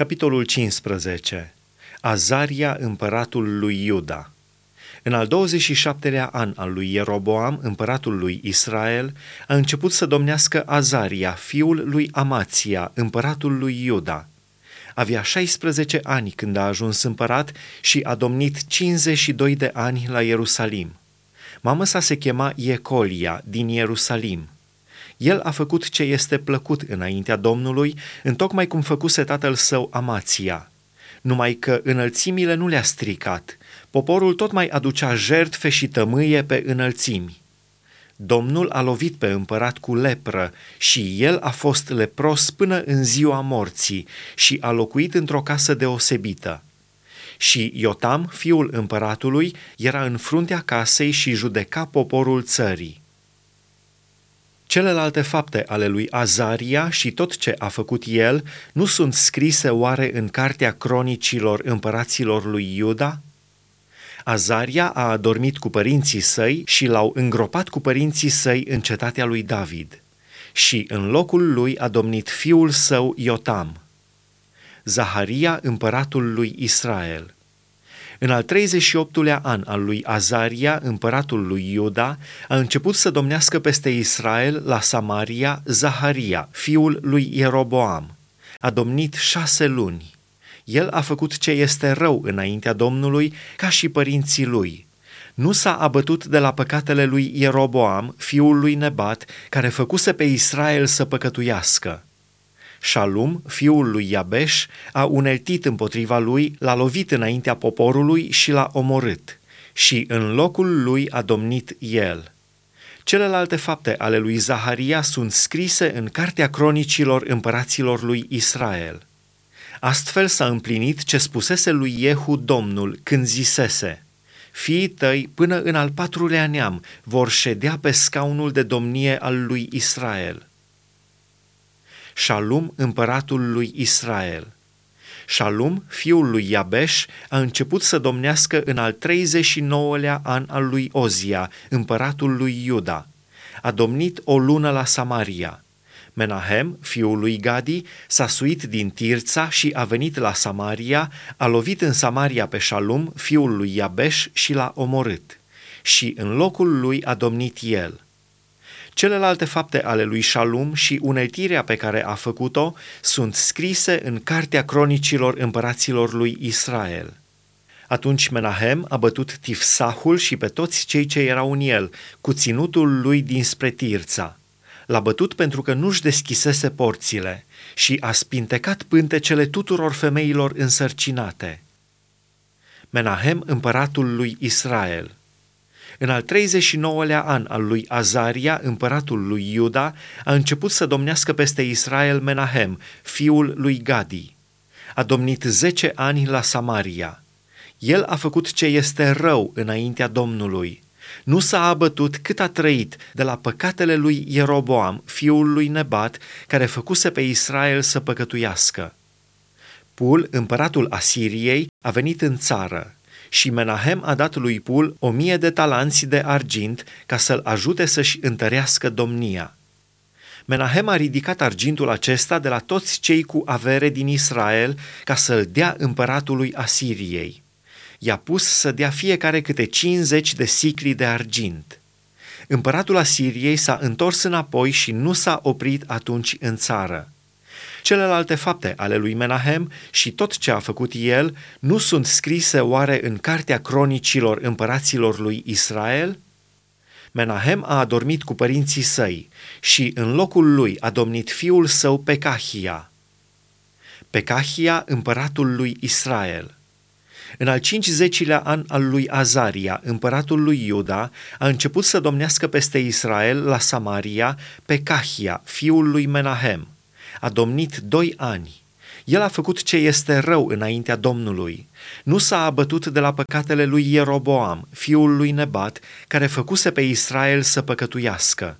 Capitolul 15. Azaria, împăratul lui Iuda. În al 27-lea an al lui Ieroboam, împăratul lui Israel, a început să domnească Azaria, fiul lui Amația, împăratul lui Iuda. Avea 16 ani când a ajuns împărat și a domnit 52 de ani la Ierusalim. Mama sa se chema Iecolia din Ierusalim. El a făcut ce este plăcut înaintea Domnului, întocmai cum făcuse tatăl său Amația. Numai că înălțimile nu le-a stricat. Poporul tot mai aducea jertfe și tămâie pe înălțimi. Domnul a lovit pe împărat cu lepră și el a fost lepros până în ziua morții și a locuit într-o casă deosebită. Și Iotam, fiul împăratului, era în fruntea casei și judeca poporul țării. Celelalte fapte ale lui Azaria și tot ce a făcut el nu sunt scrise oare în cartea cronicilor împăraților lui Iuda? Azaria a adormit cu părinții săi și l-au îngropat cu părinții săi în cetatea lui David. Și în locul lui a domnit fiul său Iotam. Zaharia, împăratul lui Israel – în al 38-lea an al lui Azaria, împăratul lui Iuda, a început să domnească peste Israel la Samaria Zaharia, fiul lui Ieroboam. A domnit șase luni. El a făcut ce este rău înaintea Domnului, ca și părinții lui. Nu s-a abătut de la păcatele lui Ieroboam, fiul lui Nebat, care făcuse pe Israel să păcătuiască. Shalum, fiul lui Iabeș, a uneltit împotriva lui, l-a lovit înaintea poporului și l-a omorât. Și în locul lui a domnit el. Celelalte fapte ale lui Zaharia sunt scrise în Cartea Cronicilor împăraților lui Israel. Astfel s-a împlinit ce spusese lui Jehu Domnul când zisese, Fiii tăi până în al patrulea neam vor ședea pe scaunul de domnie al lui Israel. Shalum, împăratul lui Israel. Shalum, fiul lui Iabeș, a început să domnească în al 39-lea an al lui Ozia, împăratul lui Iuda. A domnit o lună la Samaria. Menahem, fiul lui Gadi, s-a suit din Tirța și a venit la Samaria, a lovit în Samaria pe Shalum, fiul lui Iabeș, și l-a omorât. Și în locul lui a domnit el – Celelalte fapte ale lui Shalum și uneltirea pe care a făcut-o sunt scrise în Cartea Cronicilor împăraților lui Israel. Atunci Menahem a bătut Tifsahul și pe toți cei ce erau în el, cu ținutul lui dinspre Tirța. L-a bătut pentru că nu-și deschisese porțile și a spintecat pântecele tuturor femeilor însărcinate. Menahem, împăratul lui Israel – în al 39-lea an al lui Azaria, împăratul lui Iuda, a început să domnească peste Israel Menahem, fiul lui Gadi. A domnit zece ani la Samaria. El a făcut ce este rău înaintea Domnului. Nu s-a abătut cât a trăit de la păcatele lui Ieroboam, fiul lui Nebat, care făcuse pe Israel să păcătuiască. Pul, împăratul Asiriei, a venit în țară și Menahem a dat lui Pul o mie de talanți de argint ca să-l ajute să-și întărească domnia. Menahem a ridicat argintul acesta de la toți cei cu avere din Israel ca să-l dea împăratului Asiriei. I-a pus să dea fiecare câte 50 de sicli de argint. Împăratul Asiriei s-a întors înapoi și nu s-a oprit atunci în țară. Celelalte fapte ale lui Menahem și tot ce a făcut el nu sunt scrise oare în cartea cronicilor împăraților lui Israel? Menahem a adormit cu părinții săi și în locul lui a domnit fiul său Pecahia. Pecahia, împăratul lui Israel. În al cincizecilea an al lui Azaria, împăratul lui Iuda, a început să domnească peste Israel la Samaria Pecahia, fiul lui Menahem – a domnit doi ani. El a făcut ce este rău înaintea Domnului. Nu s-a abătut de la păcatele lui Ieroboam, fiul lui Nebat, care făcuse pe Israel să păcătuiască.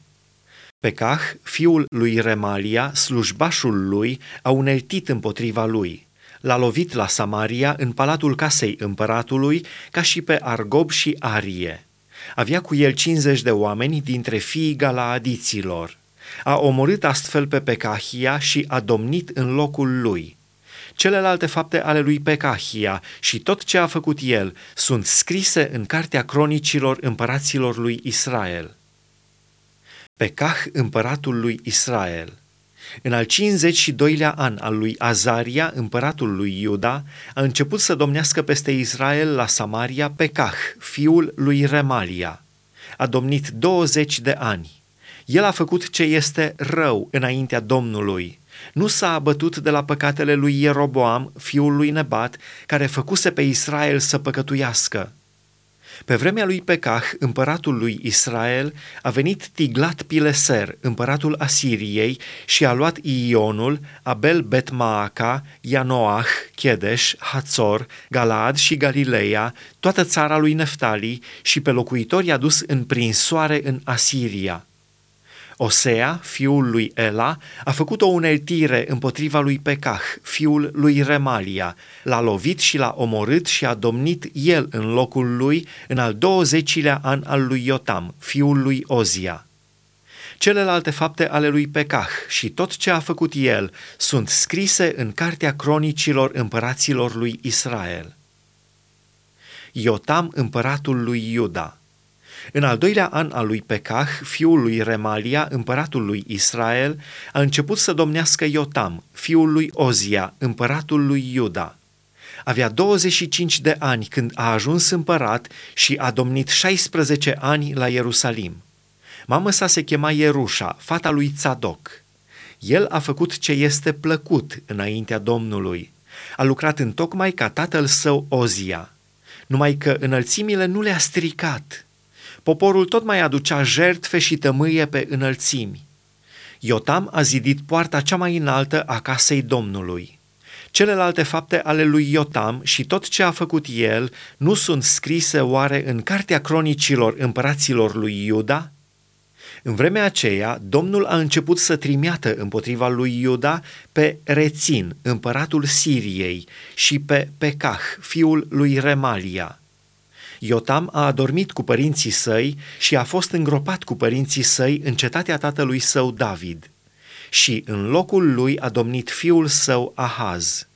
Pecah, fiul lui Remalia, slujbașul lui, a uneltit împotriva lui. L-a lovit la Samaria, în palatul casei împăratului, ca și pe Argob și Arie. Avea cu el 50 de oameni dintre fiii galaadiților. A omorât astfel pe Pecahia și a domnit în locul lui. Celelalte fapte ale lui Pecahia și tot ce a făcut el sunt scrise în cartea cronicilor împăraților lui Israel. Pecah, împăratul lui Israel. În al 52-lea an al lui Azaria, împăratul lui Iuda, a început să domnească peste Israel la Samaria Pecah, fiul lui Remalia. A domnit 20 de ani. El a făcut ce este rău înaintea Domnului. Nu s-a abătut de la păcatele lui Ieroboam, fiul lui Nebat, care făcuse pe Israel să păcătuiască. Pe vremea lui Pecah, împăratul lui Israel, a venit Tiglat Pileser, împăratul Asiriei, și a luat Ionul, Abel Betmaaca, Ianoach, Chedesh, Hatzor, Galaad și Galileea, toată țara lui Neftali și pe locuitori a dus în prinsoare în Asiria. Osea, fiul lui Ela, a făcut o uneltire împotriva lui Pecah, fiul lui Remalia. L-a lovit și l-a omorât și a domnit el în locul lui în al douăzecilea an al lui Iotam, fiul lui Ozia. Celelalte fapte ale lui Pecah și tot ce a făcut el sunt scrise în cartea cronicilor împăraților lui Israel. Iotam, împăratul lui Iuda, în al doilea an al lui Pecah, fiul lui Remalia, împăratul lui Israel, a început să domnească Iotam, fiul lui Ozia, împăratul lui Iuda. Avea 25 de ani când a ajuns împărat și a domnit 16 ani la Ierusalim. Mama sa se chema Ierușa, fata lui Tzadok. El a făcut ce este plăcut înaintea Domnului. A lucrat în tocmai ca tatăl său Ozia. Numai că înălțimile nu le-a stricat – Poporul tot mai aducea jertfe și tămâie pe înălțimi. Iotam a zidit poarta cea mai înaltă a casei Domnului. Celelalte fapte ale lui Iotam și tot ce a făcut el nu sunt scrise oare în cartea cronicilor împăraților lui Iuda? În vremea aceea, Domnul a început să trimiată împotriva lui Iuda pe Rețin, împăratul Siriei, și pe Pecah, fiul lui Remalia. Iotam a adormit cu părinții săi și a fost îngropat cu părinții săi în cetatea tatălui său David. Și în locul lui a domnit fiul său Ahaz.